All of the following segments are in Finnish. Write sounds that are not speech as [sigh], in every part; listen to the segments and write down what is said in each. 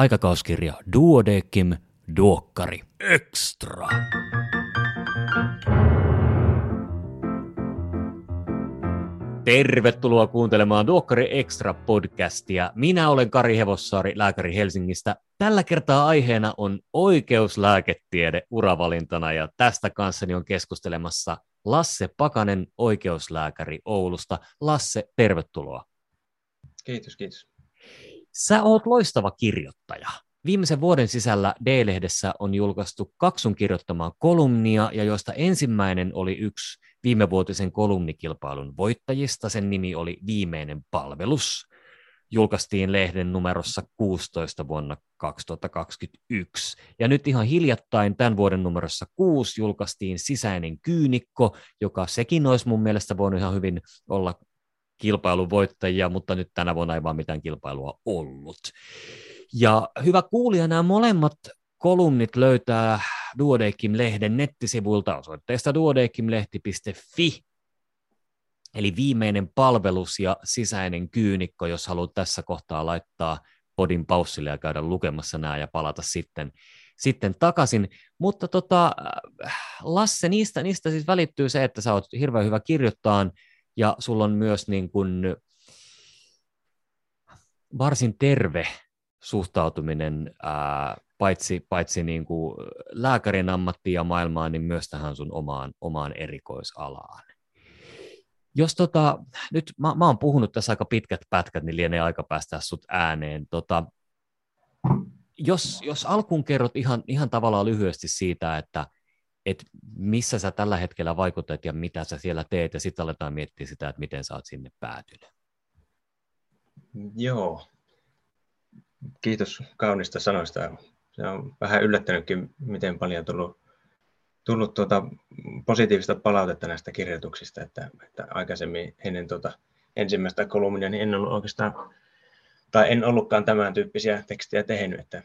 aikakauskirja Duodekim Duokkari Extra. Tervetuloa kuuntelemaan Duokkari Extra podcastia. Minä olen Kari Hevossaari, lääkäri Helsingistä. Tällä kertaa aiheena on oikeuslääketiede uravalintana ja tästä kanssani on keskustelemassa Lasse Pakanen, oikeuslääkäri Oulusta. Lasse, tervetuloa. Kiitos, kiitos. Sä oot loistava kirjoittaja. Viimeisen vuoden sisällä D-lehdessä on julkaistu kaksun kirjoittamaa kolumnia, ja joista ensimmäinen oli yksi viimevuotisen kolumnikilpailun voittajista. Sen nimi oli Viimeinen palvelus. Julkaistiin lehden numerossa 16 vuonna 2021. Ja nyt ihan hiljattain tämän vuoden numerossa 6 julkaistiin Sisäinen kyynikko, joka sekin olisi mun mielestä voinut ihan hyvin olla kilpailun voittajia, mutta nyt tänä vuonna ei vaan mitään kilpailua ollut. Ja hyvä kuulija, nämä molemmat kolumnit löytää Duodeckim-lehden nettisivuilta osoitteesta duodeckim-lehti.fi, eli viimeinen palvelus ja sisäinen kyynikko, jos haluat tässä kohtaa laittaa podin paussille ja käydä lukemassa nämä ja palata sitten, sitten takaisin. Mutta tota, Lasse, niistä, niistä siis välittyy se, että sä oot hirveän hyvä kirjoittaa, ja sulla on myös niin kuin varsin terve suhtautuminen ää, paitsi, paitsi niin kuin lääkärin ammattiin ja maailmaan, niin myös tähän sun omaan, omaan erikoisalaan. Jos tota, nyt mä, mä oon puhunut tässä aika pitkät pätkät, niin lienee aika päästä sut ääneen. Tota, jos, jos alkuun kerrot ihan, ihan tavallaan lyhyesti siitä, että et missä sä tällä hetkellä vaikutat ja mitä sä siellä teet, ja sitten aletaan miettiä sitä, että miten sä oot sinne päätynyt. Joo, kiitos kaunista sanoista. Se on vähän yllättänytkin, miten paljon tullut, tullut tuota positiivista palautetta näistä kirjoituksista, että, että aikaisemmin ennen tuota ensimmäistä kolumnia niin en ollut oikeastaan, tai en ollutkaan tämän tyyppisiä tekstejä tehnyt, että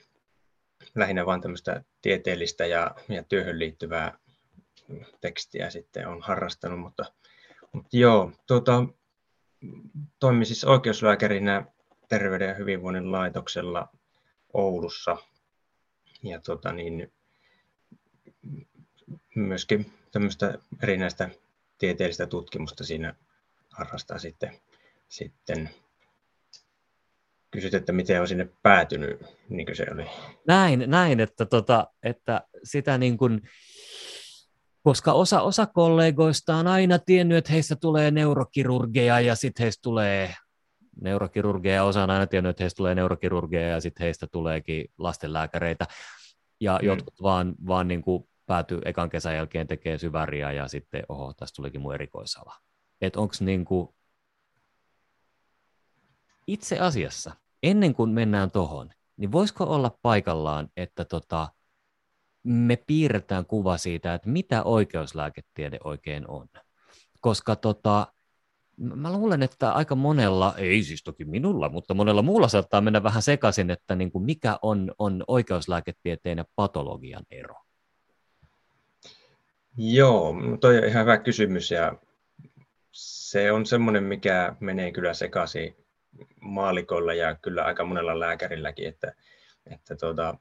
lähinnä vain tämmöistä tieteellistä ja, ja työhön liittyvää tekstiä sitten on harrastanut, mutta, mutta joo, tuota, toimin siis oikeuslääkärinä Terveyden ja hyvinvoinnin laitoksella Oulussa. Ja tota niin, myöskin tämmöistä erinäistä tieteellistä tutkimusta siinä harrastaa sitten, sitten kysyt, että miten on sinne päätynyt, niin kuin se oli. Näin, näin että, tota, että sitä niin kuin, koska osa, osa kollegoista on aina tiennyt, että heistä tulee neurokirurgeja ja sitten heistä tulee neurokirurgeja, osa on aina tiennyt, että heistä tulee neurokirurgeja ja sitten heistä tuleekin lastenlääkäreitä. Ja mm. jotkut vaan, vaan niin kuin päätyy ekan kesän jälkeen tekee syväriä ja sitten, oho, tästä tulikin mun erikoisala. Että onko niin kuin, itse asiassa, ennen kuin mennään tuohon, niin voisiko olla paikallaan, että tota, me piirretään kuva siitä, että mitä oikeuslääketiede oikein on. Koska tota, mä luulen, että aika monella, ei siis toki minulla, mutta monella muulla saattaa mennä vähän sekaisin, että niin kuin mikä on, on oikeuslääketieteen ja patologian ero? Joo, toi on ihan hyvä kysymys ja se on semmoinen, mikä menee kyllä sekaisin maalikolla ja kyllä aika monella lääkärilläkin, että, että tuota,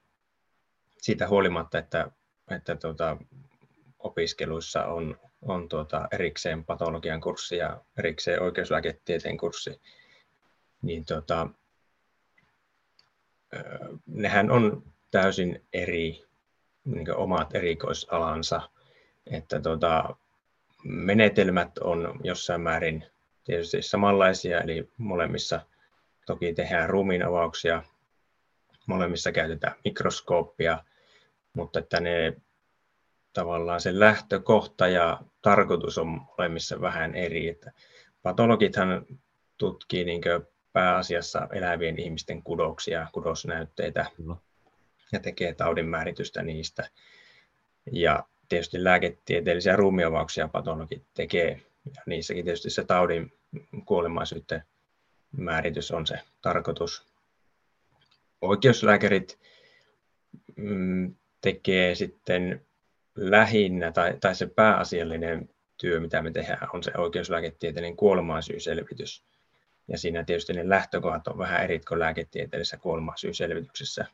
siitä huolimatta, että, että tuota, opiskeluissa on, on tuota erikseen patologian kurssi ja erikseen oikeuslääketieteen kurssi, niin tuota, nehän on täysin eri niin omat erikoisalansa, että tuota, menetelmät on jossain määrin tietysti samanlaisia, eli molemmissa toki tehdään ruumiinavauksia, molemmissa käytetään mikroskooppia, mutta että ne tavallaan se lähtökohta ja tarkoitus on molemmissa vähän eri. Että patologithan tutkii niin pääasiassa elävien ihmisten kudoksia, kudosnäytteitä no. ja tekee taudin määritystä niistä. Ja tietysti lääketieteellisiä ruumiavauksia patologit tekee. Ja niissäkin tietysti se taudin kuolemaisuuden määritys on se tarkoitus. Oikeuslääkärit mm, tekee sitten lähinnä tai, tai se pääasiallinen työ, mitä me tehdään, on se oikeuslääketieteellinen kuolemansyyselvitys. Ja siinä tietysti ne lähtökohdat on vähän eri kuin lääketieteellisessä kuolemansyyselvityksessä.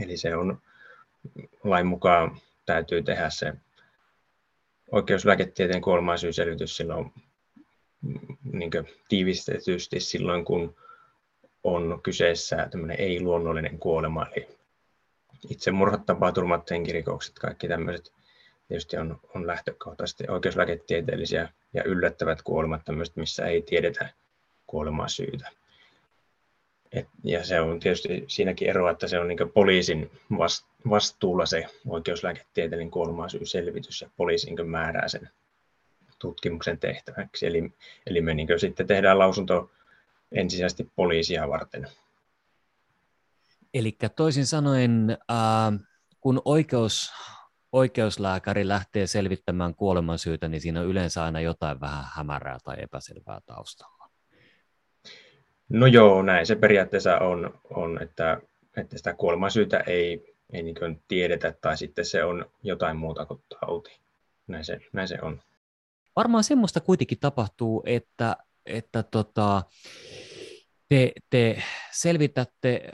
Eli se on lain mukaan täytyy tehdä se oikeuslääketieteen kuolemaisyysselvitys silloin niin tiivistetysti silloin, kun on kyseessä ei-luonnollinen kuolema, eli itsemurhat, tapaturmat, henkirikokset, kaikki tämmöiset tietysti on, on lähtökohtaisesti oikeuslääketieteellisiä ja yllättävät kuolemat, tämmöiset, missä ei tiedetä kuolemaa syytä. Et, ja se on tietysti siinäkin eroa, että se on niin poliisin vastuulla se oikeuslääketieteellinen kuolemansyy-selvitys ja poliisi niin määrää sen tutkimuksen tehtäväksi. Eli, eli me niin sitten tehdään lausunto ensisijaisesti poliisia varten. Eli toisin sanoen, äh, kun oikeus, oikeuslääkäri lähtee selvittämään kuolemansyytä, niin siinä on yleensä aina jotain vähän hämärää tai epäselvää taustalla. No joo, näin se periaatteessa on, on että, että sitä kuolemansyytä ei, ei niin tiedetä tai sitten se on jotain muuta kuin tauti. Näin se, näin se on. Varmaan semmoista kuitenkin tapahtuu, että, että tota, te, te selvitätte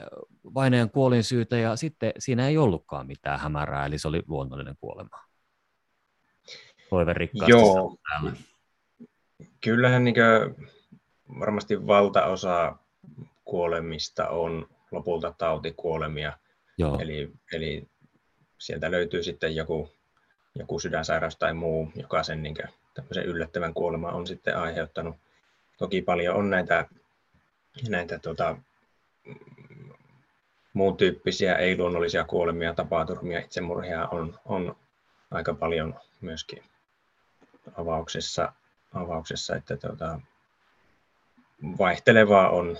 vainajan kuolin syytä ja sitten siinä ei ollutkaan mitään hämärää, eli se oli luonnollinen kuolema. Toiverikkaasti Joo. Täällä. Kyllähän niin varmasti valtaosa kuolemista on lopulta tautikuolemia. Joo. Eli, eli sieltä löytyy sitten joku, joku sydänsairaus tai muu, joka sen niin tämmöisen yllättävän kuoleman on sitten aiheuttanut. Toki paljon on näitä, näitä tota, muun tyyppisiä ei-luonnollisia kuolemia, tapaturmia, itsemurhia on, on aika paljon myöskin avauksessa, avauksessa että tota, vaihtelevaa on.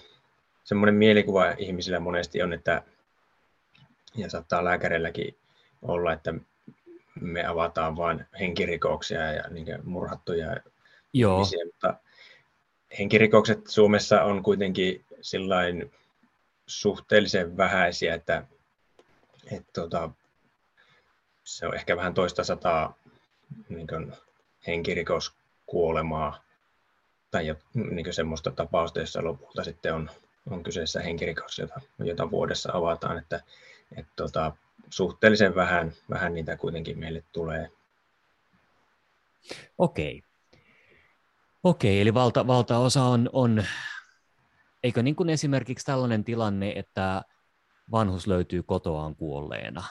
Semmoinen mielikuva ihmisillä monesti on, että ja saattaa lääkärilläkin olla, että me avataan vain henkirikoksia ja niin murhattuja Joo. ihmisiä, mutta henkirikokset Suomessa on kuitenkin sillain suhteellisen vähäisiä, että, että tuota, se on ehkä vähän toista sataa niin henkirikoskuolemaa tai niin semmoista tapausta, jossa lopulta sitten on, on kyseessä henkirikos, jota, jota vuodessa avataan, että, että tuota, suhteellisen vähän, vähän niitä kuitenkin meille tulee. Okei. Okei, eli valta, valtaosa on, on, eikö niin kuin esimerkiksi tällainen tilanne, että vanhus löytyy kotoaan kuolleena,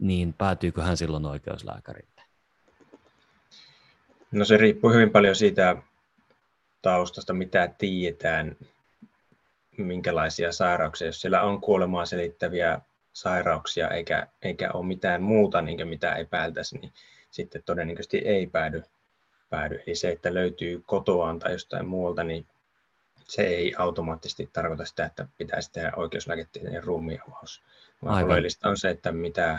niin päätyykö hän silloin oikeuslääkärille? No se riippuu hyvin paljon siitä taustasta, mitä tiedetään, minkälaisia sairauksia. Jos siellä on kuolemaa selittäviä sairauksia eikä, eikä ole mitään muuta, niin mitä epäiltäisi, niin sitten todennäköisesti ei päädy, päädy. Eli se, että löytyy kotoaan tai jostain muualta, niin se ei automaattisesti tarkoita sitä, että pitäisi tehdä oikeuslääketieteen ruumiavaus. Vaan oleellista on se, että mitä,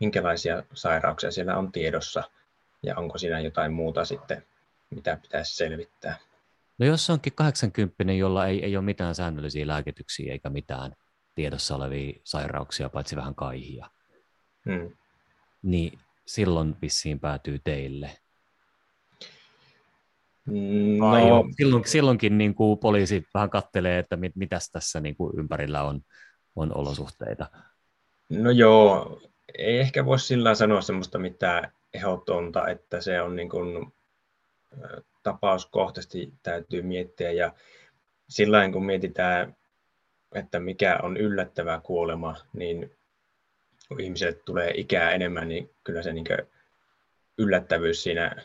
minkälaisia sairauksia siellä on tiedossa ja onko siinä jotain muuta sitten, mitä pitäisi selvittää. No jos onkin 80, jolla ei, ei ole mitään säännöllisiä lääkityksiä eikä mitään tiedossa olevia sairauksia, paitsi vähän kaihia, hmm. niin silloin vissiin päätyy teille. No. silloin, silloinkin niin kuin poliisi vähän kattelee, että mit, mitäs tässä niin kuin ympärillä on, on olosuhteita. No joo, ei ehkä voi sillä sanoa semmoista mitään ehdotonta, että se on niin kuin, tapauskohtaisesti täytyy miettiä ja sillä kun mietitään, että mikä on yllättävä kuolema, niin kun ihmiselle tulee ikää enemmän, niin kyllä se niin yllättävyys siinä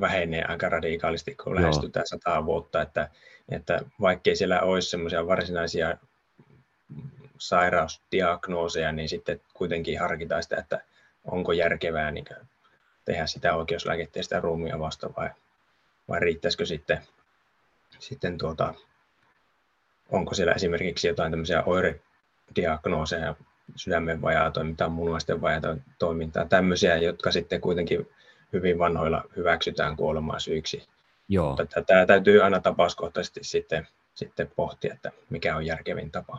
vähenee aika radikaalisti, kun Joo. lähestytään sataa vuotta, että, että vaikkei siellä olisi semmoisia varsinaisia sairausdiagnooseja, niin sitten kuitenkin harkitaan sitä, että onko järkevää niin tehdä sitä oikeuslääketieteellistä ruumia vasta vai, vai riittäisikö sitten, sitten tuota, onko siellä esimerkiksi jotain tämmöisiä oirediagnooseja, sydämen vajaa toimintaa, munuaisten vajaa toimintaa, tämmöisiä, jotka sitten kuitenkin hyvin vanhoilla hyväksytään kuolemaa syyksi. Joo. Mutta tätä täytyy aina tapauskohtaisesti sitten, sitten pohtia, että mikä on järkevin tapa.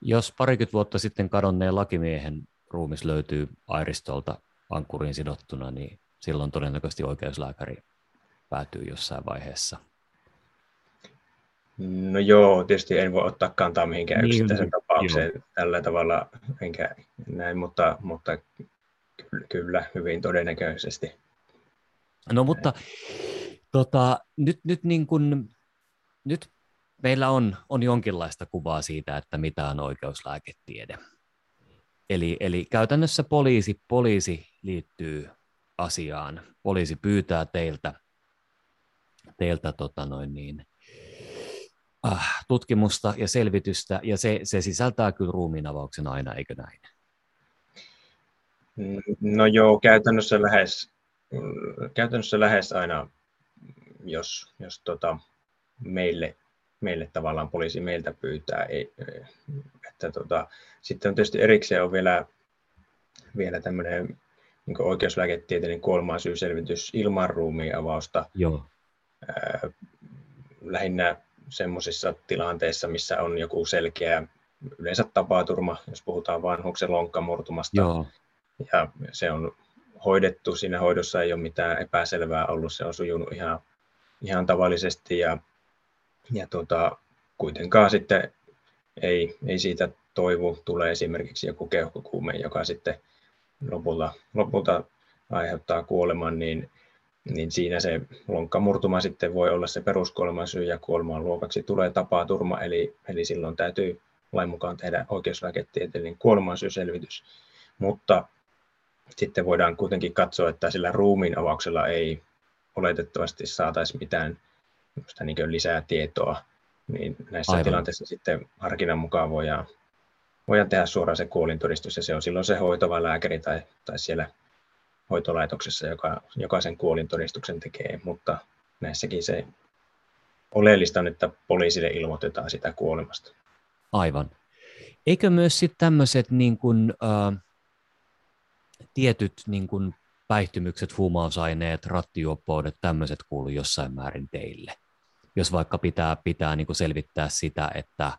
Jos parikymmentä vuotta sitten kadonneen lakimiehen ruumis löytyy airistolta ankkuriin sidottuna, niin silloin todennäköisesti oikeuslääkäri päätyy jossain vaiheessa No joo, tietysti en voi ottaa kantaa mihinkään Niin, yksittäisen tapaukseen tällä tavalla, enkä näin, mutta, mutta ky- kyllä, hyvin todennäköisesti. No mutta tota, nyt, nyt, niin kun, nyt meillä on, on jonkinlaista kuvaa siitä, että mitä on oikeuslääketiede. Eli, eli käytännössä poliisi, poliisi liittyy asiaan. Poliisi pyytää teiltä, teiltä tota noin niin, äh, tutkimusta ja selvitystä, ja se, se sisältää kyllä ruumiinavauksen aina, eikö näin? No joo, käytännössä lähes, käytännössä lähes aina, jos, jos tota, meille, meille tavallaan poliisi meiltä pyytää. Ei, että tota, sitten on tietysti erikseen on vielä, vielä tämmöinen niin oikeuslääketieteellinen kuoleman syyselvitys ilman ruumiin avausta. Joo. Lähinnä semmoisissa tilanteissa, missä on joku selkeä yleensä tapaturma, jos puhutaan vanhuksen lonkkamurtumasta. Joo. Ja se on hoidettu, siinä hoidossa ei ole mitään epäselvää ollut, se on sujunut ihan, ihan tavallisesti ja, ja tuota, kuitenkaan sitten ei, ei siitä toivu, tulee esimerkiksi joku keuhkokuume, joka sitten lopulta, lopulta aiheuttaa kuoleman, niin, niin siinä se lonkkamurtuma sitten voi olla se peruskuoleman syy ja kuoleman luokaksi tulee tapaturma, eli, eli silloin täytyy lain mukaan tehdä oikeuslääketieteellinen kuolemansyyselvitys. Mutta sitten voidaan kuitenkin katsoa, että sillä ruumiin avauksella ei oletettavasti saataisi mitään niin lisää tietoa, niin näissä Aivan. tilanteissa sitten harkinnan mukaan voidaan, voidaan tehdä suoraan se kuolintodistus, ja se on silloin se hoitova lääkäri tai, tai siellä hoitolaitoksessa, joka, joka sen kuolintodistuksen tekee, mutta näissäkin se oleellista on, että poliisille ilmoitetaan sitä kuolemasta. Aivan. Eikö myös sitten tämmöiset niin äh, tietyt niin kun, päihtymykset, huumausaineet, rattijuoppoudet, tämmöiset kuulu jossain määrin teille? Jos vaikka pitää, pitää niin selvittää sitä, että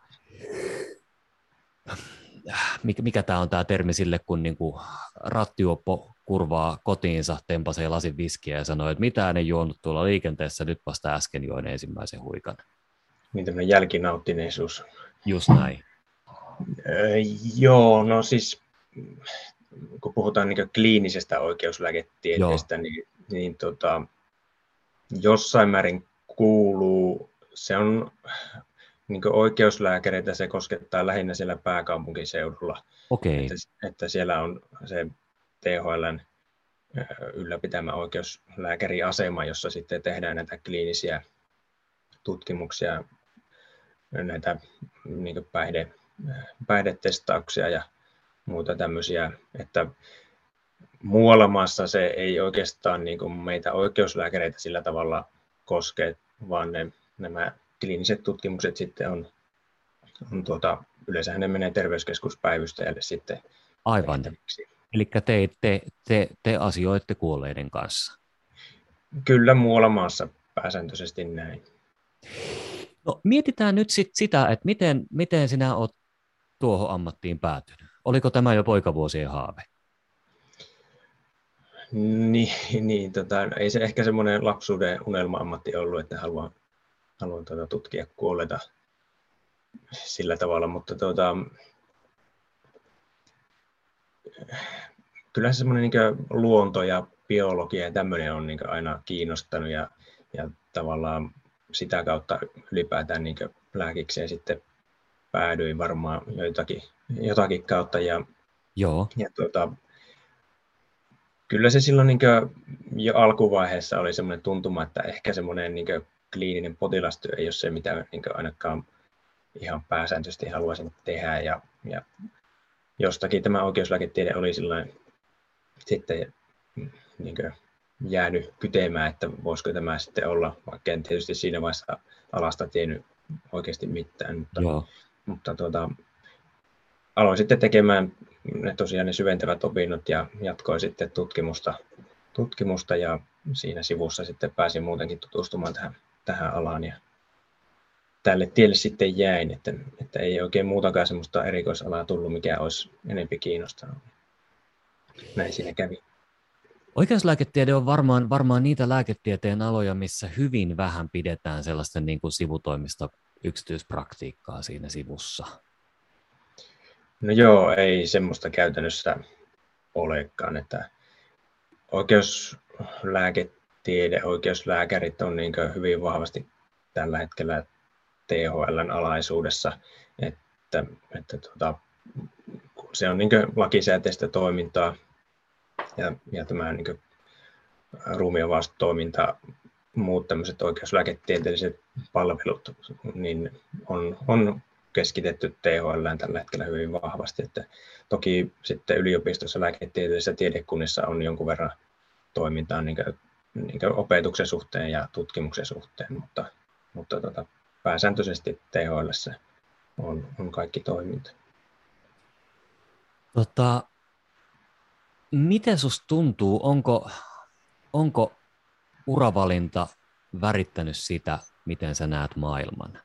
mikä, mikä tämä on tämä termi sille, kun niin kuin rattijuoppo kurvaa kotiinsa, tempasee lasin viskiä ja sanoo, että mitään ei juonut tuolla liikenteessä, nyt vasta äsken join ensimmäisen huikan. Niin tämmöinen jälkinauttineisuus. Just näin. Öö, joo, no siis kun puhutaan niin kliinisestä oikeuslääketieteestä, niin, niin tota, jossain määrin kuuluu, se on niin oikeuslääkäreitä, se koskettaa lähinnä siellä pääkaupunkiseudulla. Okay. Että, että siellä on se THLn ylläpitämä oikeuslääkäriasema, jossa sitten tehdään näitä kliinisiä tutkimuksia, näitä niin päihde, päihdetestauksia ja muuta tämmöisiä, että muualla maassa se ei oikeastaan niin kuin meitä oikeuslääkäreitä sillä tavalla koske, vaan ne, nämä kliiniset tutkimukset sitten on, on tuota, yleensä ne menee terveyskeskuspäivystäjälle sitten. Aivan. Eli te, te, te, te asioitte kuolleiden kanssa. Kyllä muualla maassa pääsääntöisesti näin. No, mietitään nyt sit sitä, että miten, miten sinä olet tuohon ammattiin päätynyt. Oliko tämä jo poikavuosien haave? Niin, niin tota, ei se ehkä semmoinen lapsuuden unelma-ammatti ollut, että haluan, haluan tuota, tutkia kuolleita sillä tavalla, mutta tuota, kyllä se semmoinen niin luonto ja biologia ja tämmöinen on niin aina kiinnostanut ja, ja tavallaan sitä kautta ylipäätään niin lääkikseen sitten päädyin varmaan joitakin, jotakin kautta. Ja, Joo. ja tuota, kyllä se silloin niin jo alkuvaiheessa oli semmoinen tuntuma, että ehkä semmoinen niin kliininen potilastyö ei ole se, mitä niin ainakaan ihan pääsääntöisesti haluaisin tehdä. Ja, ja jostakin tämä oikeuslääketiede oli sitten niin jäänyt kytemään, että voisiko tämä sitten olla, vaikka en tietysti siinä vaiheessa alasta tiennyt oikeasti mitään, mutta, Joo. mutta tuota, aloin sitten tekemään ne tosiaan ne syventävät opinnot ja jatkoin sitten tutkimusta, tutkimusta ja siinä sivussa sitten pääsin muutenkin tutustumaan tähän, tähän alaan ja tälle tielle sitten jäin, että, että ei oikein muutakaan semmoista erikoisalaa tullut, mikä olisi enempi kiinnostanut. Näin siinä kävi. Oikeuslääketiede on varmaan, varmaan niitä lääketieteen aloja, missä hyvin vähän pidetään sellaisten niin kuin sivutoimista yksityispraktiikkaa siinä sivussa? No joo, ei semmoista käytännössä olekaan, että oikeuslääketiede, oikeuslääkärit on niin hyvin vahvasti tällä hetkellä THLn alaisuudessa, että, että tuota, se on niin lakisääteistä toimintaa ja, ja tämä niin ruumiinavaustoiminta, muut tämmöiset oikeuslääketieteelliset palvelut, niin on, on keskitetty THL tällä hetkellä hyvin vahvasti. Että toki sitten yliopistossa lääketieteellisessä tiedekunnissa on jonkun verran toimintaa niin kuin, niin kuin opetuksen suhteen ja tutkimuksen suhteen, mutta, mutta tota, pääsääntöisesti THL on, on kaikki toiminta. Tota, miten susta tuntuu, onko, onko uravalinta värittänyt sitä, miten sä näet maailman?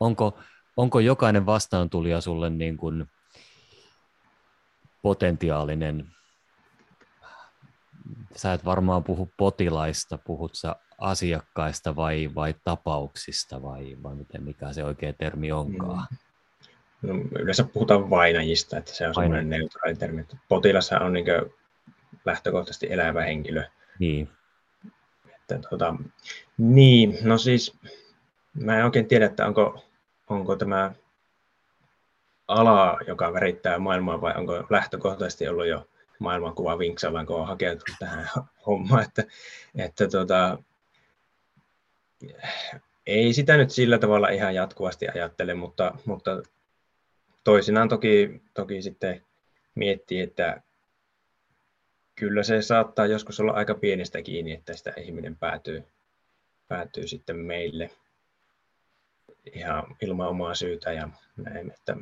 Onko, onko jokainen vastaantulija sulle niin kuin potentiaalinen, sä et varmaan puhu potilaista, puhut sä asiakkaista vai, vai tapauksista vai, vai miten, mikä se oikea termi onkaan? Mm. No, yleensä puhutaan vainajista, että se on semmoinen neutraali termi. Potilas on niin lähtökohtaisesti elävä henkilö. Niin. Että, tuota, niin, no siis mä en oikein tiedä, että onko onko tämä ala, joka värittää maailmaa, vai onko lähtökohtaisesti ollut jo maailmankuva vinksalla, kun on hakeutunut tähän [laughs] hommaan, että, että tota, ei sitä nyt sillä tavalla ihan jatkuvasti ajattele, mutta, mutta toisinaan toki, toki sitten miettii, että kyllä se saattaa joskus olla aika pienestä kiinni, että sitä ihminen päätyy, päätyy sitten meille ihan ilman omaa syytä ja näin, että,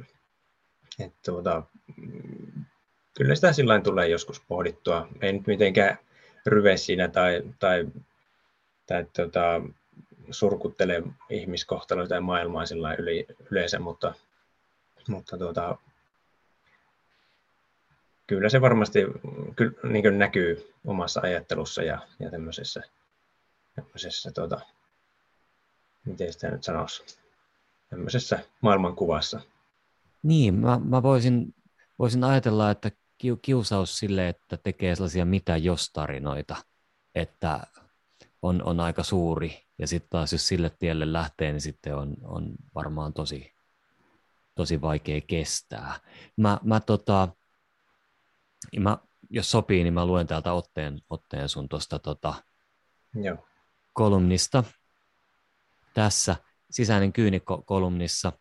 että tuota, kyllä sitä sillä tulee joskus pohdittua. Ei nyt mitenkään ryve siinä tai, tai, tai tuota, surkuttele ihmiskohtaloita ja maailmaa sillä yli, yleensä, mutta, mutta tuota, kyllä se varmasti kyllä, niin näkyy omassa ajattelussa ja, ja tämmöisessä, tämmöisessä tuota, miten sitä nyt sanoisi, tämmöisessä maailmankuvassa. Niin, mä, mä voisin, voisin ajatella, että kiusaus sille, että tekee sellaisia mitä jos tarinoita, että on, on aika suuri. Ja sitten taas jos sille tielle lähtee, niin sitten on, on varmaan tosi, tosi vaikea kestää. Mä, mä, tota, mä, jos sopii, niin mä luen täältä otteen, otteen sun tuosta tota, kolumnista tässä sisäinen kyynikko kolumnissa.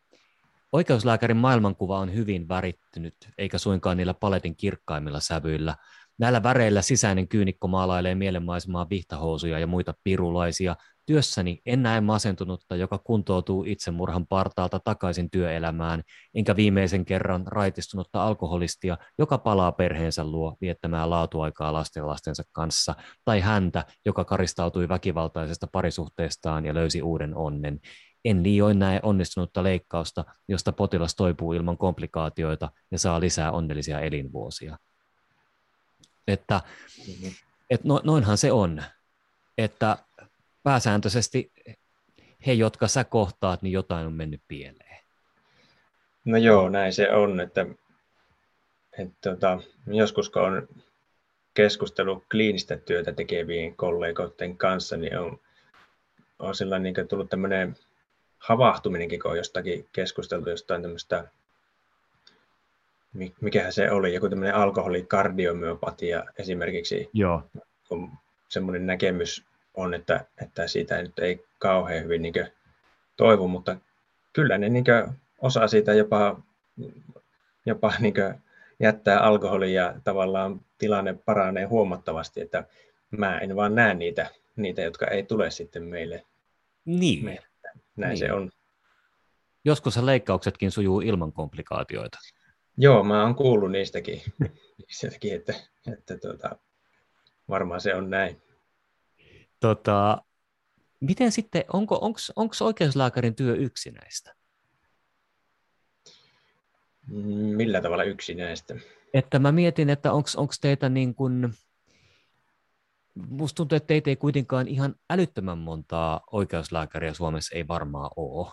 Oikeuslääkärin maailmankuva on hyvin värittynyt, eikä suinkaan niillä paletin kirkkaimmilla sävyillä. Näillä väreillä sisäinen kyynikko maalailee mielenmaisemaa vihtahousuja ja muita pirulaisia. Työssäni en näe masentunutta, joka kuntoutuu itsemurhan partaalta takaisin työelämään, enkä viimeisen kerran raitistunutta alkoholistia, joka palaa perheensä luo viettämään laatuaikaa lasten lastensa kanssa, tai häntä, joka karistautui väkivaltaisesta parisuhteestaan ja löysi uuden onnen. En liioin näe onnistunutta leikkausta, josta potilas toipuu ilman komplikaatioita ja saa lisää onnellisia elinvuosia. Että, mm-hmm. et no, noinhan se on, että pääsääntöisesti he, jotka sä kohtaat, niin jotain on mennyt pieleen. No joo, näin se on, että, että tota, joskus kun on keskustelu kliinistä työtä tekevien kollegoiden kanssa, niin on, on sillä niin tullut tämmöinen havahtuminenkin, kun on jostakin keskusteltu jostain tämmöistä, mikähän se oli, joku tämmöinen alkoholikardiommyopatia esimerkiksi, Joo. kun semmoinen näkemys on, että, että siitä nyt ei kauhean hyvin niin toivu, mutta kyllä ne niin osaa siitä jopa, jopa niin jättää alkoholin ja tavallaan tilanne paranee huomattavasti, että mä en vaan näe niitä, niitä jotka ei tule sitten meille. Niin. Meille näin niin. se on. Joskus leikkauksetkin sujuu ilman komplikaatioita. Joo, mä oon kuullut niistäkin, [laughs] niistäkin että, että tuota, varmaan se on näin. Tota, miten sitten, onko onko oikeuslääkärin työ yksinäistä? Millä tavalla yksinäistä? Että mä mietin, että onko teitä niin kuin, musta tuntuu, että teitä ei kuitenkaan ihan älyttömän montaa oikeuslääkäriä Suomessa ei varmaan ole.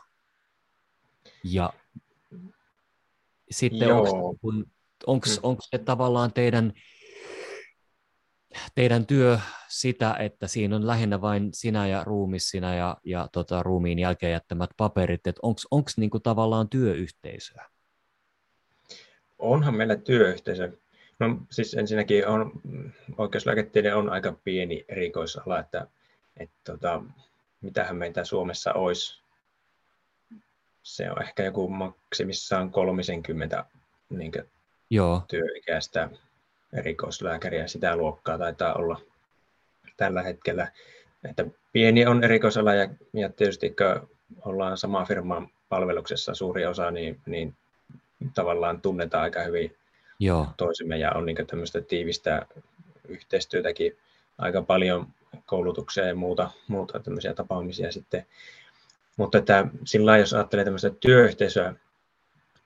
Ja sitten onko mm. se tavallaan teidän, teidän työ sitä, että siinä on lähinnä vain sinä ja ruumis sinä ja, ja tota, ruumiin jälkeen jättämät paperit, että onko niinku tavallaan työyhteisöä? Onhan meillä työyhteisö. No siis ensinnäkin on, oikeuslääketiede on aika pieni erikoisala, että, että tota, mitähän meitä Suomessa olisi. Se on ehkä joku maksimissaan 30 niin Joo. työikäistä erikoislääkäriä, sitä luokkaa taitaa olla tällä hetkellä. Että pieni on erikoisala ja, ja tietysti kun ollaan sama firman palveluksessa suuri osa, niin, niin tavallaan tunnetaan aika hyvin Joo. toisemme ja on niin tämmöistä tiivistä yhteistyötäkin aika paljon koulutuksia ja muuta, muuta tämmöisiä tapaamisia sitten. Mutta että sillä lailla, jos ajattelee tämmöistä työyhteisöä,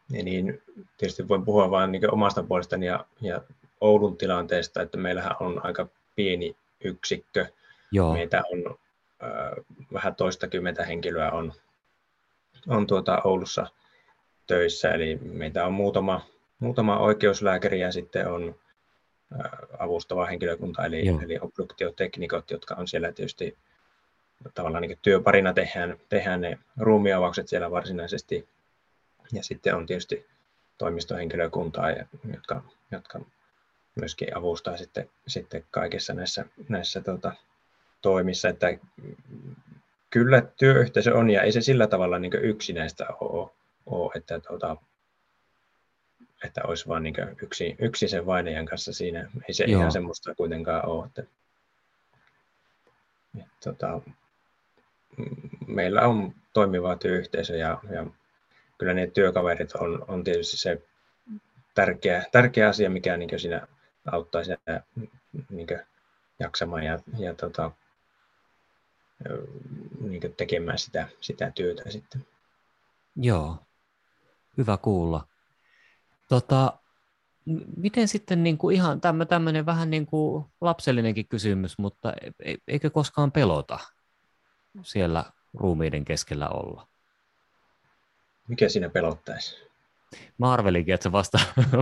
niin tietysti voin puhua vain niin omasta puolestani ja, ja Oulun tilanteesta, että meillähän on aika pieni yksikkö. Joo. Meitä on äh, vähän toistakymmentä henkilöä on, on tuota Oulussa töissä, eli meitä on muutama, muutama oikeuslääkäri ja sitten on äh, avustava henkilökunta, eli, eli obduktioteknikot, jotka on siellä tietysti tavallaan niin työparina tehdään, tehdään ne ruumiavaukset siellä varsinaisesti. Ja sitten on tietysti toimistohenkilökuntaa, jotka, jotka myöskin avustaa sitten, sitten kaikissa näissä, näissä tota, toimissa. Että kyllä työyhteisö on ja ei se sillä tavalla niin yksinäistä ole, ole että, tota, että olisi vain niin yksi, yksi sen vainajan kanssa siinä. Ei se Joo. ihan semmoista kuitenkaan ole. Että, että, tota, meillä on toimiva työyhteisö ja, ja kyllä ne työkaverit on, on tietysti se tärkeä, tärkeä asia, mikä niin siinä auttaa sitä niin jaksamaan ja, ja tota, niin tekemään sitä, sitä työtä sitten. Joo, hyvä kuulla. Tota, miten sitten niin kuin ihan tämmöinen vähän niin kuin lapsellinenkin kysymys, mutta e, e, eikö koskaan pelota siellä ruumiiden keskellä olla? Mikä siinä pelottaisi? Mä arvelinkin, että sä vasta,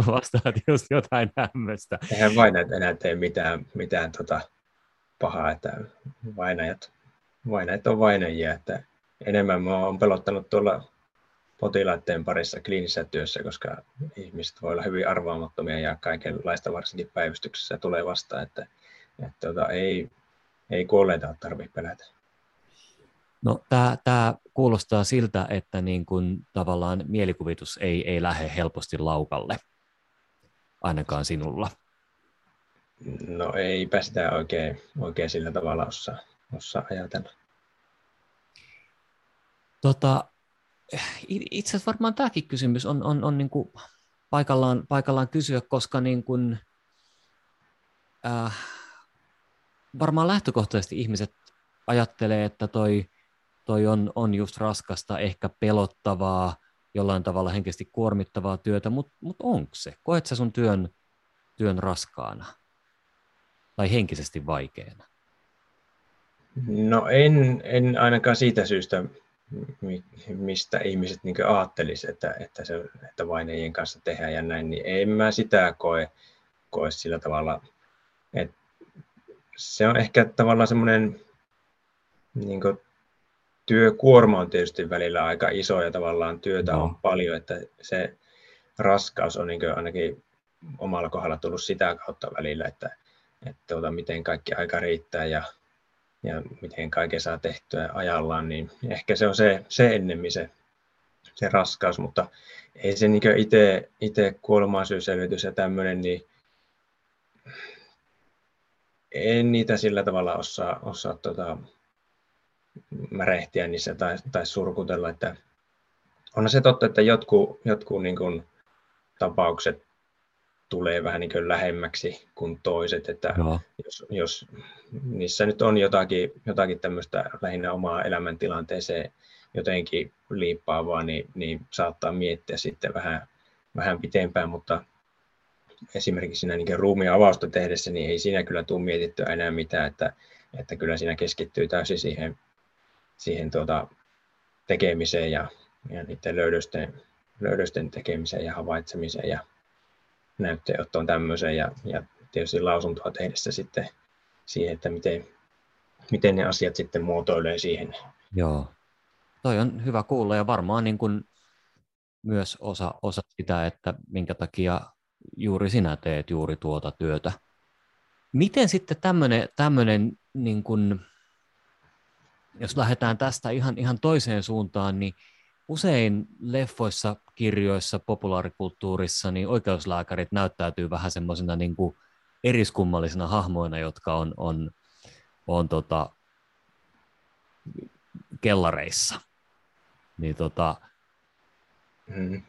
vastaat just jotain tämmöistä. Eihän vainajat enää tee mitään, mitään tota pahaa, että vainajat, vainajat on vainajia. Että enemmän mä oon pelottanut tuolla potilaiden parissa kliinisessä työssä, koska ihmiset voi olla hyvin arvaamattomia ja kaikenlaista varsinkin päivystyksessä tulee vastaan, että, että tota, ei, ei kuolleita tarvitse pelätä. No, tämä kuulostaa siltä, että niin kun, tavallaan mielikuvitus ei, ei lähde helposti laukalle, ainakaan sinulla. No eipä sitä oikein, oikein sillä tavalla osaa, osaa ajatella. Tota, itse asiassa varmaan tämäkin kysymys on, on, on niin kuin paikallaan, paikallaan kysyä, koska niin kuin, äh, varmaan lähtökohtaisesti ihmiset ajattelee, että toi toi on, on just raskasta, ehkä pelottavaa, jollain tavalla henkisesti kuormittavaa työtä, mutta mut onko se? Koet sä sun työn, työn raskaana tai henkisesti vaikeana? No en, en ainakaan siitä syystä, mistä ihmiset niin ajattelisivat, että, että, se, että vainajien kanssa tehdään ja näin, niin en mä sitä koe, koe sillä tavalla. että se on ehkä tavallaan semmoinen niin työkuorma on tietysti välillä aika iso ja tavallaan työtä no. on paljon, että se raskaus on niin ainakin omalla kohdalla tullut sitä kautta välillä, että, että tuota, miten kaikki aika riittää ja, ja miten kaiken saa tehtyä ajallaan, niin ehkä se on se, se ennemmin se, se raskaus, mutta ei se niin itse, kuolemaansyysselvitys ja tämmöinen, niin en niitä sillä tavalla osaa, osaa tota, märehtiä niissä tai, tai surkutella. Että onhan se totta, että jotkut, jotkut niin kuin tapaukset tulee vähän niin kuin lähemmäksi kuin toiset, että no. jos, jos niissä nyt on jotakin, jotakin tämmöistä lähinnä omaa elämäntilanteeseen jotenkin liippaavaa, niin, niin saattaa miettiä sitten vähän, vähän pitempään, mutta esimerkiksi siinä niin ruumiin avausta tehdessä, niin ei siinä kyllä tule mietittyä enää mitään, että, että kyllä siinä keskittyy täysin siihen siihen tuota, tekemiseen ja, ja niiden löydösten, löydösten tekemiseen ja havaitsemiseen ja näytteenottoon tämmöiseen ja, ja tietysti lausuntoa tehdessä sitten siihen, että miten, miten ne asiat sitten muotoilee siihen. Joo, toi on hyvä kuulla ja varmaan niin kuin myös osa, osa sitä, että minkä takia juuri sinä teet juuri tuota työtä. Miten sitten tämmöinen, niin kuin, jos lähdetään tästä ihan, ihan toiseen suuntaan, niin usein leffoissa, kirjoissa, populaarikulttuurissa, niin oikeuslääkärit näyttäytyy vähän semmoisina niin kuin eriskummallisina hahmoina, jotka on, on, on tota, kellareissa. Niin tota, mm.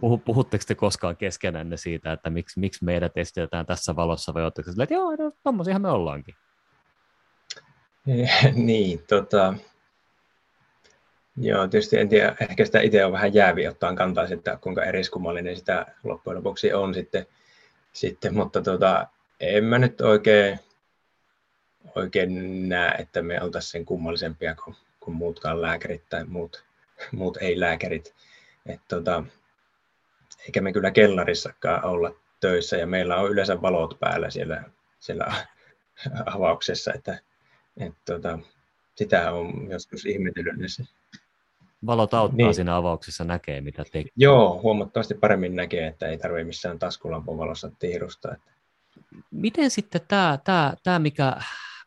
puhu, puhutteko te koskaan keskenänne siitä, että miksi, miksi meidät esitetään tässä valossa, vai oletteko että joo, no, tommosiahan me ollaankin? [laughs] niin, tota, joo, tietysti en tiedä, ehkä sitä itse on vähän jäävi ottaa kantaa, että kuinka eriskummallinen sitä loppujen lopuksi on sitten, sitten mutta tota, en mä nyt oikein, oikein näe, että me oltaisiin sen kummallisempia kuin, kuin muutkaan lääkärit tai muut, [laughs] muut ei-lääkärit. Et tota, eikä me kyllä kellarissakaan olla töissä ja meillä on yleensä valot päällä siellä, siellä [laughs] avauksessa, että et tota, sitä on joskus ihmetellyt. Valot auttaa niin. siinä avauksessa näkee, mitä tekee. Joo, huomattavasti paremmin näkee, että ei tarvitse missään taskulampun valossa tiirusta. Että miten sitten tämä, tämä, tämä mikä,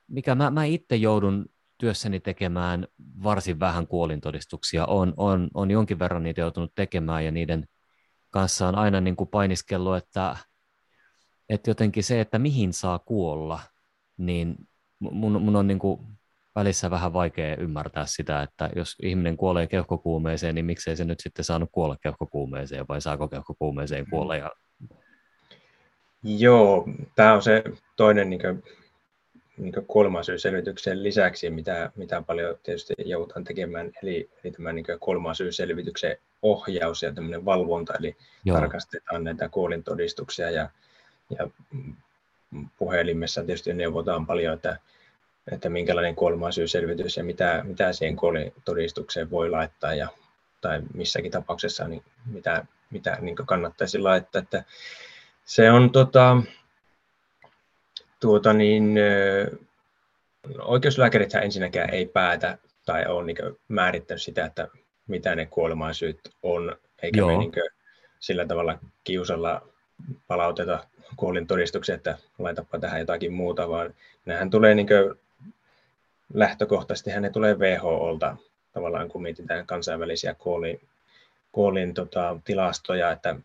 mikä mä, mä itse joudun työssäni tekemään varsin vähän kuolintodistuksia, on, on, on jonkin verran niitä joutunut tekemään ja niiden kanssa on aina niin kuin painiskellut, että, että jotenkin se, että mihin saa kuolla, niin mun, mun on niin kuin välissä vähän vaikea ymmärtää sitä, että jos ihminen kuolee keuhkokuumeeseen, niin miksei se nyt sitten saanut kuolla keuhkokuumeeseen, vai saako keuhkokuumeeseen kuolla? Ja Joo, tämä on se toinen niin kuin, niin kuolemansyysselvityksen lisäksi, mitä, mitä paljon tietysti joudutaan tekemään, eli, eli tämä niin kuolemansyysselvityksen ohjaus ja tämmöinen valvonta, eli Joo. tarkastetaan näitä kuolintodistuksia ja, ja puhelimessa tietysti neuvotaan paljon, että, että minkälainen kuolemansyysselvitys ja mitä, mitä siihen kuolintodistukseen voi laittaa ja, tai missäkin tapauksessa niin mitä, mitä niin kannattaisi laittaa. Että, se on tota, tuota niin, oikeuslääkärithän ensinnäkään ei päätä tai ole niin määrittänyt sitä, että mitä ne kuolemansyyt on, eikä Joo. me niin sillä tavalla kiusalla palauteta kuolin todistuksia, että laitapa tähän jotakin muuta, vaan nehän tulee niin lähtökohtaisesti, ne tulee WHOlta tavallaan, kun mietitään kansainvälisiä kuolin, kuolin tota, tilastoja, että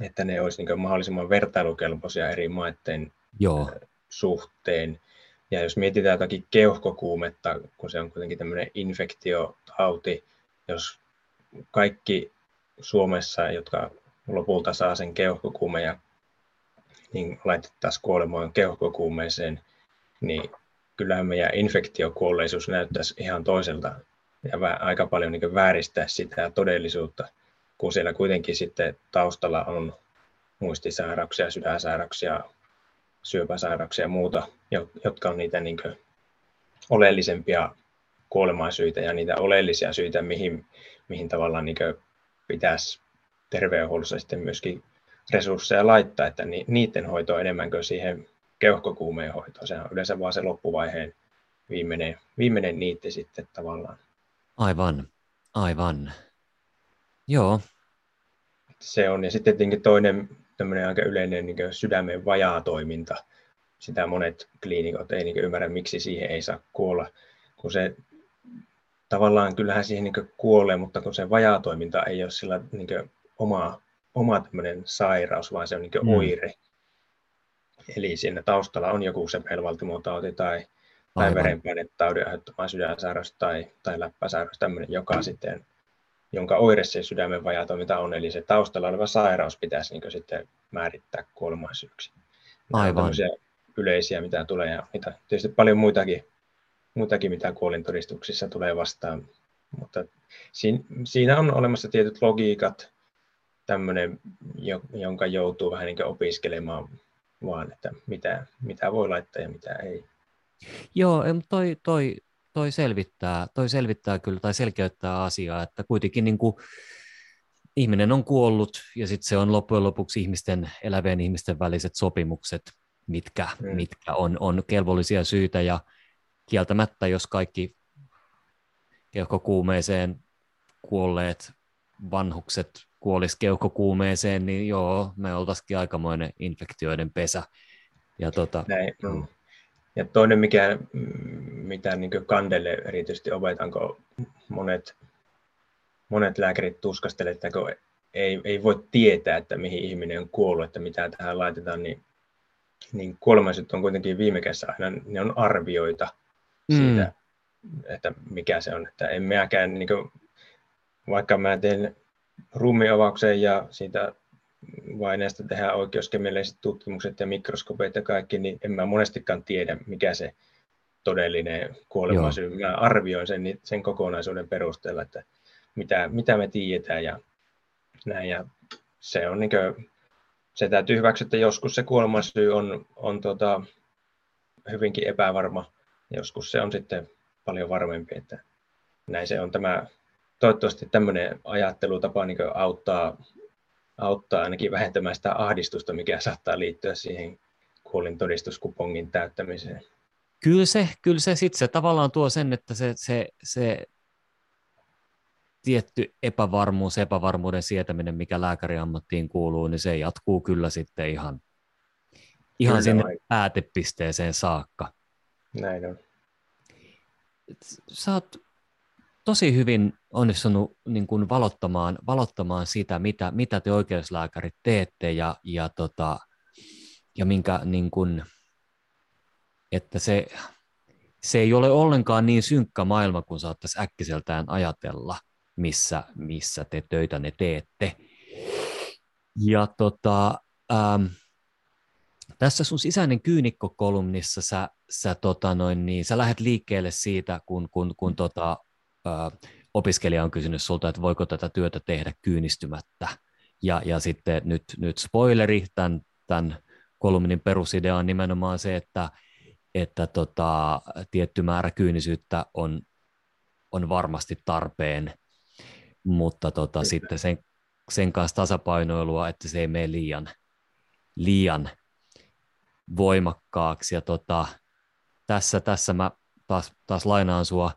että ne olisi niin mahdollisimman vertailukelpoisia eri maiden Joo. suhteen. Ja jos mietitään jotakin keuhkokuumetta, kun se on kuitenkin tämmöinen infektiotauti, jos kaikki Suomessa, jotka lopulta saa sen keuhkokuumeja, niin laitettaisiin kuolemaan keuhkokuumeeseen, niin kyllähän meidän infektiokuolleisuus näyttäisi ihan toiselta ja aika paljon niin vääristää sitä todellisuutta kun siellä kuitenkin sitten taustalla on muistisairauksia, sydänsairauksia, syöpäsairauksia ja muuta, jotka on niitä niin oleellisempia kuolemaisyitä ja niitä oleellisia syitä, mihin, mihin tavallaan niin pitäisi terveydenhuollossa sitten myöskin resursseja laittaa, että ni, niiden hoito on enemmän kuin siihen keuhkokuumeen hoitoon. Se on yleensä vaan se loppuvaiheen viimeinen, viimeinen niitti sitten tavallaan. Aivan, aivan. Joo. Se on. Ja sitten tietenkin toinen tämmöinen aika yleinen niin sydämen vajaatoiminta. Sitä monet kliinikot ei niin ymmärrä, miksi siihen ei saa kuolla. Kun se tavallaan kyllähän siihen niin kuolee, mutta kun se vajaatoiminta ei ole sillä niin oma, oma sairaus, vaan se on niin mm. oire. Eli siinä taustalla on joku sepelvaltimotauti tai, tai verenpainetaudin aiheuttama sydänsairaus tai, tai läppäsairaus, tämmöinen, joka sitten jonka oire se sydämen vajatoiminta on, eli se taustalla oleva sairaus pitäisi niin sitten määrittää kuolemaisyyksi. Aivan. yleisiä, mitä tulee, ja mitä, tietysti paljon muitakin, muitakin mitä kuolintodistuksissa tulee vastaan, mutta siinä, siinä on olemassa tietyt logiikat, tämmöinen, jonka joutuu vähän niin opiskelemaan vaan, että mitä, mitä voi laittaa ja mitä ei. Joo, toi, toi toi selvittää, toi selvittää kyllä tai selkeyttää asiaa, että kuitenkin niin kuin ihminen on kuollut ja sitten se on loppujen lopuksi ihmisten, elävien ihmisten väliset sopimukset, mitkä, mm. mitkä on, on kelvollisia syitä ja kieltämättä, jos kaikki keuhkokuumeeseen kuolleet vanhukset kuolisi keuhkokuumeeseen, niin joo, me oltaisikin aikamoinen infektioiden pesä. Ja, tota, Näin, mm. ja toinen, mikä, mitä niin kandelle erityisesti opetan, kun monet, monet lääkärit tuskastelevat, että kun ei, ei voi tietää, että mihin ihminen on kuollut, että mitä tähän laitetaan, niin, niin kuolemaiset on kuitenkin viime kädessä aina ne on arvioita mm. siitä, että mikä se on. Että en minäkään, niin kuin, vaikka mä teen ruumiavauksen ja siitä vaineesta tehdään oikeuskemialliset tutkimukset ja mikroskopit ja kaikki, niin en mä monestikaan tiedä, mikä se todellinen kuolemasyy. Mä arvioin sen, sen kokonaisuuden perusteella, että mitä, mitä me tiedetään ja näin. Ja se on niin kuin, se täytyy hyväksyä, että joskus se kuolemasyy on, on tota, hyvinkin epävarma. Joskus se on sitten paljon varmempi, että näin se on tämä, toivottavasti tämmöinen ajattelutapa niin auttaa, auttaa ainakin vähentämään sitä ahdistusta, mikä saattaa liittyä siihen kuolin todistuskupongin täyttämiseen. Kyllä se, kyllä se sitten se tavallaan tuo sen, että se, se, se tietty epävarmuus, epävarmuuden sietäminen, mikä lääkäriammattiin kuuluu, niin se jatkuu kyllä sitten ihan, ihan kyllä sinne on. päätepisteeseen saakka. Näin on sä oot tosi hyvin onnistunut niin kuin valottamaan, valottamaan sitä, mitä, mitä te oikeuslääkärit teette ja, ja, tota, ja minkä, niin kuin, että se, se ei ole ollenkaan niin synkkä maailma kuin saattaisi äkkiseltään ajatella, missä, missä te töitä ne teette. Ja tota, ähm, tässä sun sisäinen kyynikko-kolumnissa sä, sä, tota noin, niin, sä lähdet liikkeelle siitä, kun, kun, kun tota, opiskelija on kysynyt sulta, että voiko tätä työtä tehdä kyynistymättä. Ja, ja sitten nyt, nyt spoileri, tämän, tämän kolumnin perusidea on nimenomaan se, että, että tota, tietty määrä kyynisyyttä on, on varmasti tarpeen, mutta tota, sitten sen, sen kanssa tasapainoilua, että se ei mene liian, liian voimakkaaksi. Ja tota, tässä, tässä mä taas, taas lainaan sua.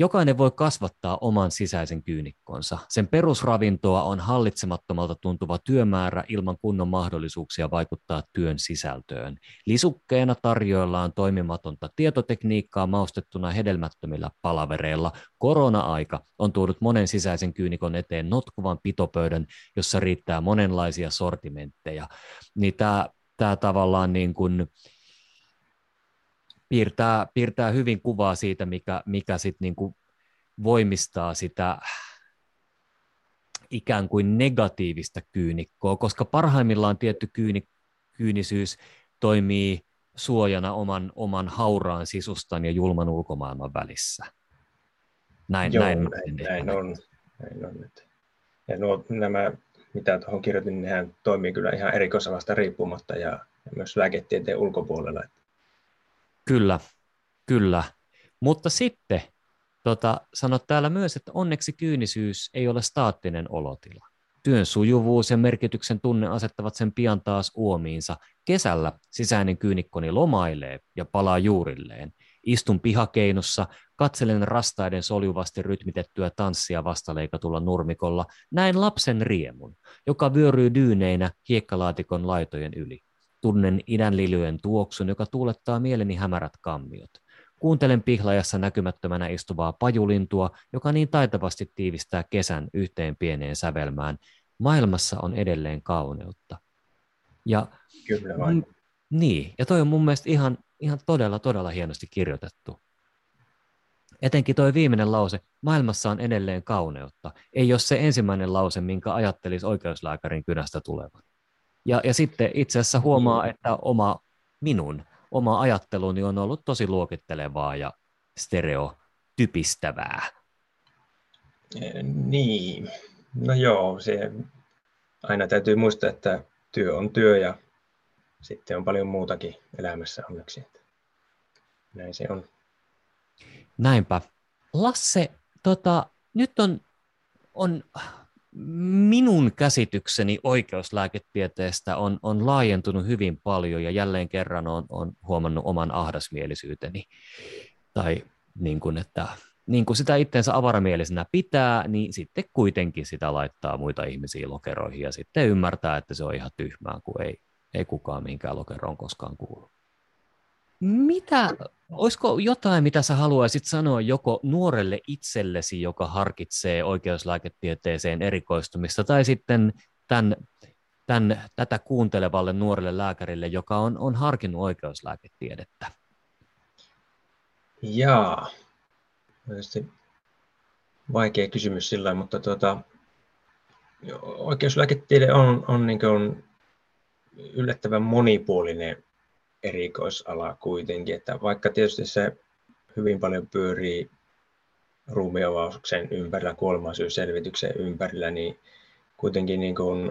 Jokainen voi kasvattaa oman sisäisen kyynikkonsa. Sen perusravintoa on hallitsemattomalta tuntuva työmäärä ilman kunnon mahdollisuuksia vaikuttaa työn sisältöön. Lisukkeena tarjoillaan toimimatonta tietotekniikkaa maustettuna hedelmättömillä palavereilla. Korona-aika on tuonut monen sisäisen kyynikon eteen notkuvan pitopöydän, jossa riittää monenlaisia sortimentteja. Niin tämä tämä tavallaan niin kuin piirtää, piirtää hyvin kuvaa siitä, mikä, mikä sit niin kuin voimistaa sitä ikään kuin negatiivista kyynikkoa, koska parhaimmillaan tietty kyyni, kyynisyys toimii suojana oman, oman hauraan sisustan ja julman ulkomaailman välissä. Näin, Joo, näin, näin, näin on. Näin on. Ja nuo, nämä mitä tuohon kirjoitin, nehän toimii kyllä ihan erikoisalasta riippumatta ja, ja myös lääketieteen ulkopuolella. Kyllä, kyllä. Mutta sitten tota, sanot täällä myös, että onneksi kyynisyys ei ole staattinen olotila. Työn sujuvuus ja merkityksen tunne asettavat sen pian taas uomiinsa. Kesällä sisäinen kyynikkoni lomailee ja palaa juurilleen. Istun pihakeinossa, katselen rastaiden soljuvasti rytmitettyä tanssia vastaleikatulla nurmikolla, näin lapsen riemun, joka vyöryy dyyneinä hiekkalaatikon laitojen yli. Tunnen idänlilyjen tuoksun, joka tuulettaa mieleni hämärät kammiot. Kuuntelen pihlajassa näkymättömänä istuvaa pajulintua, joka niin taitavasti tiivistää kesän yhteen pieneen sävelmään. Maailmassa on edelleen kauneutta. Ja, Kyllä vain. Niin, ja toi on mun mielestä ihan ihan todella, todella hienosti kirjoitettu. Etenkin tuo viimeinen lause, maailmassa on edelleen kauneutta, ei ole se ensimmäinen lause, minkä ajattelisi oikeuslääkärin kynästä tulevan. Ja, ja sitten itse asiassa huomaa, että oma minun, oma ajatteluni on ollut tosi luokittelevaa ja stereotypistävää. Niin, no joo, se aina täytyy muistaa, että työ on työ ja sitten on paljon muutakin elämässä onneksi. Näin se on. Näinpä. Lasse, tota, nyt on, on minun käsitykseni oikeuslääketieteestä on, on laajentunut hyvin paljon ja jälleen kerran on, on huomannut oman ahdasmielisyyteni. Tai niin kuin, että niin kuin sitä itseensä avaramielisenä pitää, niin sitten kuitenkin sitä laittaa muita ihmisiä lokeroihin ja sitten ymmärtää, että se on ihan tyhmää, kun ei, ei kukaan minkään lokeroon koskaan kuulu. Mitä, olisiko jotain, mitä sä haluaisit sanoa joko nuorelle itsellesi, joka harkitsee oikeuslääketieteeseen erikoistumista, tai sitten tämän, tämän, tätä kuuntelevalle nuorelle lääkärille, joka on, on harkinnut oikeuslääketiedettä? Jaa, vaikea kysymys sillä mutta tuota, oikeuslääketiede on, on, niin on yllättävän monipuolinen erikoisala kuitenkin, että vaikka tietysti se hyvin paljon pyörii ruumiavauksen ympärillä, kuolemansyysselvityksen ympärillä, niin kuitenkin niin kuin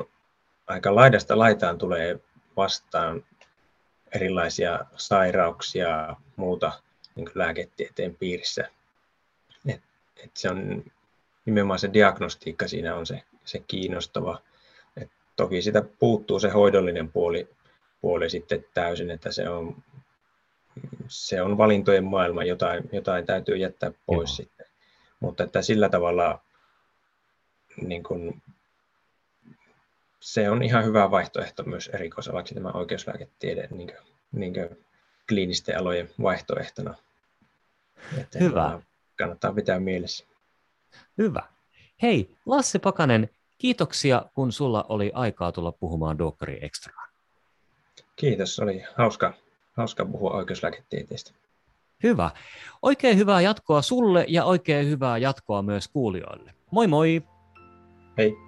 aika laidasta laitaan tulee vastaan erilaisia sairauksia muuta niin lääketieteen piirissä. Et, et se on nimenomaan se diagnostiikka siinä on se, se kiinnostava. Et toki sitä puuttuu se hoidollinen puoli puoli sitten täysin, että se on, se on valintojen maailma, jotain, jotain täytyy jättää pois Joo. sitten. Mutta että sillä tavalla niin kuin, se on ihan hyvä vaihtoehto myös erikoisalaksi tämä oikeuslääketiede niin kuin, niin kuin kliinisten alojen vaihtoehtona. Että hyvä. Kannattaa pitää mielessä. Hyvä. Hei, Lasse Pakanen, kiitoksia, kun sulla oli aikaa tulla puhumaan Dokkari Extraan. Kiitos, oli hauska, hauska puhua oikeuslääketieteestä. Hyvä. Oikein hyvää jatkoa sulle ja oikein hyvää jatkoa myös kuulijoille. Moi moi! Hei!